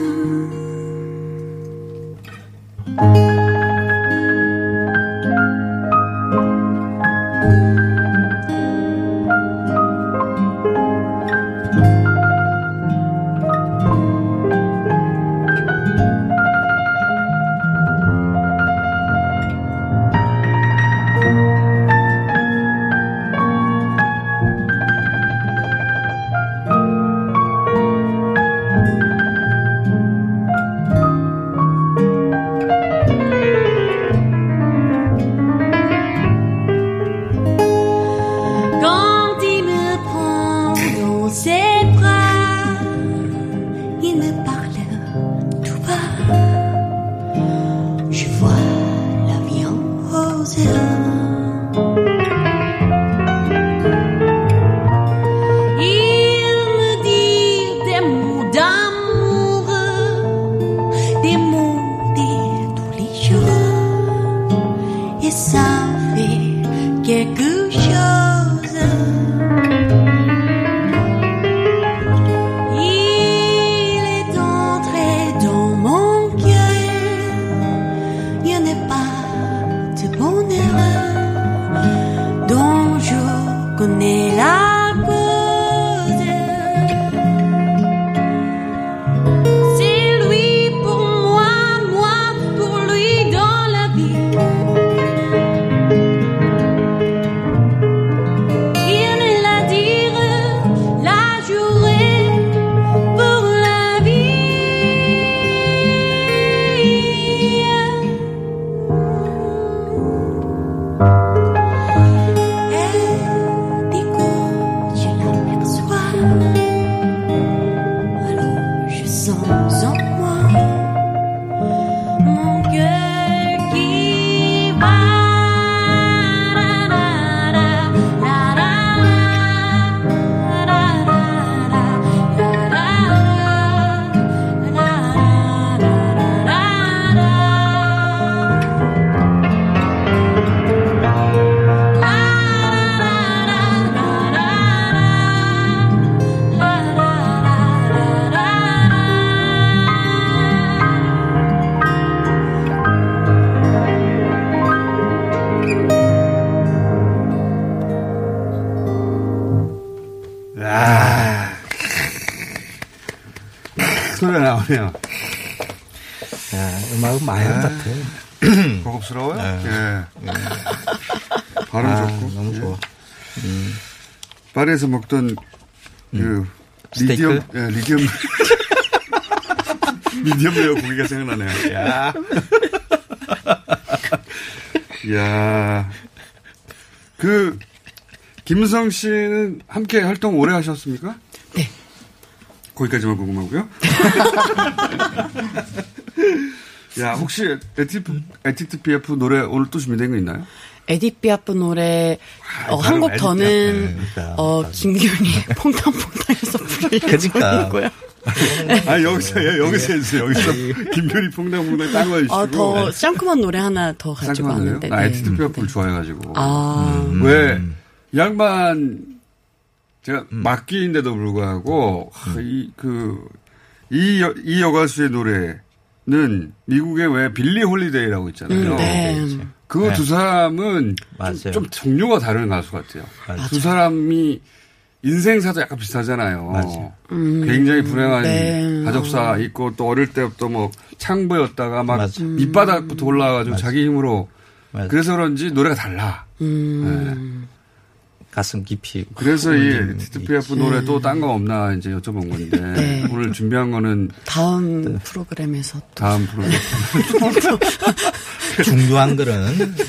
[SPEAKER 20] mon cœur.
[SPEAKER 6] 노래 나오네요.
[SPEAKER 18] 야, 음악은 마약
[SPEAKER 6] 아,
[SPEAKER 18] 같아.
[SPEAKER 6] 고급스러워요?
[SPEAKER 18] 네.
[SPEAKER 6] 예. 발음
[SPEAKER 18] 아,
[SPEAKER 6] 좋고.
[SPEAKER 18] 너무 좋아. 음.
[SPEAKER 6] 파리에서 먹던 그
[SPEAKER 18] 스테이크?
[SPEAKER 6] 미디엄, 예, 미디엄. 미디엄 레어 고기가 생각나네요. 야. 야. 그, 김성 씨는 함께 활동 오래 하셨습니까?
[SPEAKER 17] 네.
[SPEAKER 6] 거기까지만 궁금하고요. 야, 혹시 에티프, 에티트 PF 노래 오늘 또 준비된 거 있나요?
[SPEAKER 17] 에디 피 아프 노래 어,
[SPEAKER 6] 바로
[SPEAKER 17] 한곡 더는
[SPEAKER 6] 아프.
[SPEAKER 17] 어, 김기훈이 퐁당퐁당해서 부를
[SPEAKER 18] 그러니까.
[SPEAKER 17] 예정이고요.
[SPEAKER 6] 아, 여기서, 예, 여기서 해주세요. 여기서 김별이 퐁당퐁당 딴거 해주시고.
[SPEAKER 17] 어, 더 쌍크만 노래 하나 더 가지고 왔는데.
[SPEAKER 6] 나
[SPEAKER 17] 네.
[SPEAKER 6] 에티트 PF를 좋아해가지고.
[SPEAKER 17] 아.
[SPEAKER 6] 음. 왜, 양반, 제가 막귀인데도 불구하고, 하, 이, 그, 이, 여, 이 여가수의 노래는 미국의 왜 빌리 홀리데이라고 있잖아요.
[SPEAKER 17] 음, 네.
[SPEAKER 6] 그
[SPEAKER 18] 네.
[SPEAKER 6] 두 사람은
[SPEAKER 18] 맞아요.
[SPEAKER 6] 좀, 좀 종류가 다른 가수 같아요.
[SPEAKER 18] 맞아요.
[SPEAKER 6] 두 사람이 인생사도 약간 비슷하잖아요.
[SPEAKER 18] 맞아요.
[SPEAKER 17] 음,
[SPEAKER 6] 굉장히 불행한
[SPEAKER 17] 네.
[SPEAKER 6] 가족사 있고 또 어릴 때부터 뭐 창부였다가 막
[SPEAKER 18] 맞아요.
[SPEAKER 6] 밑바닥부터 올라와가지고 자기 힘으로
[SPEAKER 18] 맞아요.
[SPEAKER 6] 그래서 그런지 노래가 달라.
[SPEAKER 17] 음.
[SPEAKER 18] 가슴 깊이.
[SPEAKER 6] 그래서 이
[SPEAKER 18] 에디트
[SPEAKER 6] 피아프 노래 또 딴 거 없나 이제 여쭤본 건데
[SPEAKER 17] 네.
[SPEAKER 6] 오늘 준비한 거는
[SPEAKER 17] 다음 프로그램에서 또.
[SPEAKER 6] 다음 프로그램.
[SPEAKER 18] 중요한 거는 네.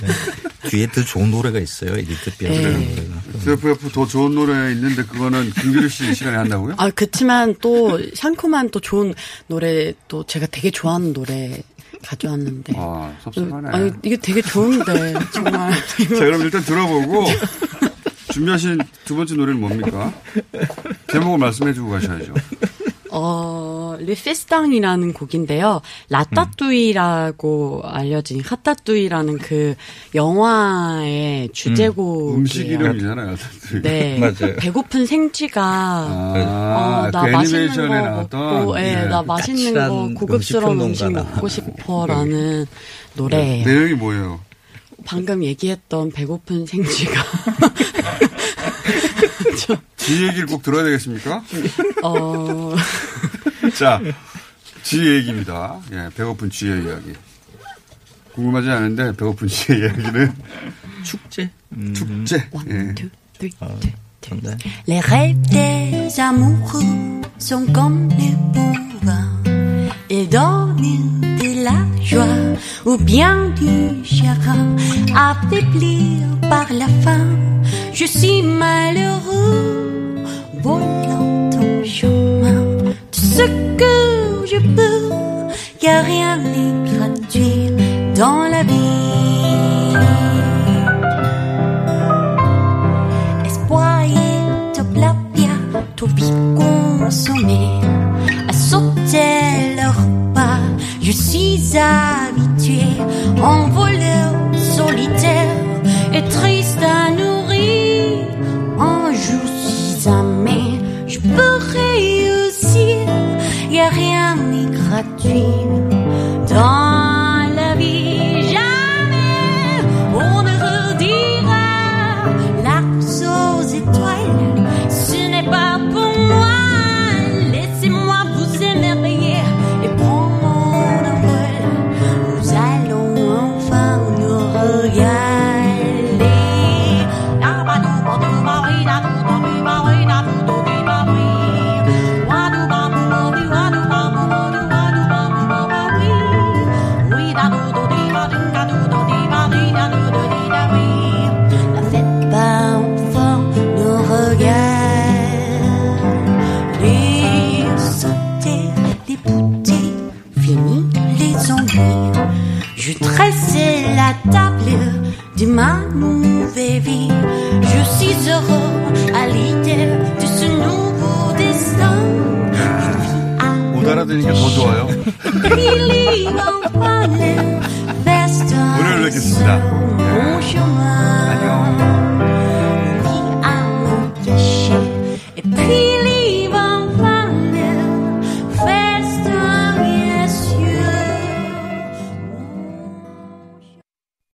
[SPEAKER 18] 뒤에 더 좋은 노래가 있어요. 에디트 피아프라는
[SPEAKER 17] 네.
[SPEAKER 18] 노래가.
[SPEAKER 6] 에디트 피아프 더 좋은 노래 있는데 그거는 김규리 씨 시간에 한다고요?
[SPEAKER 17] 아, 그치만 또, 상큼한 또 좋은 노래, 또 제가 되게 좋아하는 노래 가져왔는데.
[SPEAKER 6] 아, 섭섭하네.
[SPEAKER 17] 아니, 이게 되게 좋은데, 정말.
[SPEAKER 6] 자, 그럼 일단 들어보고 준비하신 두 번째 노래는 뭡니까? 제목을 말씀해 주고 가셔야죠.
[SPEAKER 17] 어, 르페스탕이라는 곡인데요. 라따뚜이라고 알려진 핫따뚜이라는 그 영화의 주제곡.
[SPEAKER 6] 음 식 이름이잖아요.
[SPEAKER 17] 네.
[SPEAKER 18] 맞아요.
[SPEAKER 17] 배고픈 생쥐가
[SPEAKER 6] 아,
[SPEAKER 17] 어, 나
[SPEAKER 6] 그
[SPEAKER 17] 맛있는
[SPEAKER 6] 애니메이션에
[SPEAKER 17] 거
[SPEAKER 6] 나왔던
[SPEAKER 17] 먹고, 예,
[SPEAKER 6] 네.
[SPEAKER 17] 나 맛있는 거 고급스러운
[SPEAKER 18] 음식.
[SPEAKER 17] 먹고 싶어라는 노래예요.
[SPEAKER 6] 내용이 뭐예요?
[SPEAKER 17] 방금 얘기했던 배고픈 생쥐가
[SPEAKER 6] 지 얘기를 꼭 들어야 되겠습니까?
[SPEAKER 17] 어
[SPEAKER 6] 자, 지 얘기입니다. 예, 배고픈 쥐의 이야기. 궁금하지 않은데 배고픈 쥐의 이야기는
[SPEAKER 18] 축제.
[SPEAKER 6] 축제. 예.
[SPEAKER 20] Les rêves des amoureux sont comme les bourrins. Ils dorment de la joie ou bien du chagrin, affaiblis par la faim? Je suis malheureux, volant ton chemin. Tout ce que je peux, car rien n'est gratuit dans la vie. Espoir et toplapia, tout vite consommé. À sauter je suis habitué. En voleur solitaire et triste à nourrir. Un jour si jamais je peux réussir. Y a rien n'est gratuit
[SPEAKER 6] 못 알아들으니까 더 좋아요. 노래를
[SPEAKER 20] mon chemin.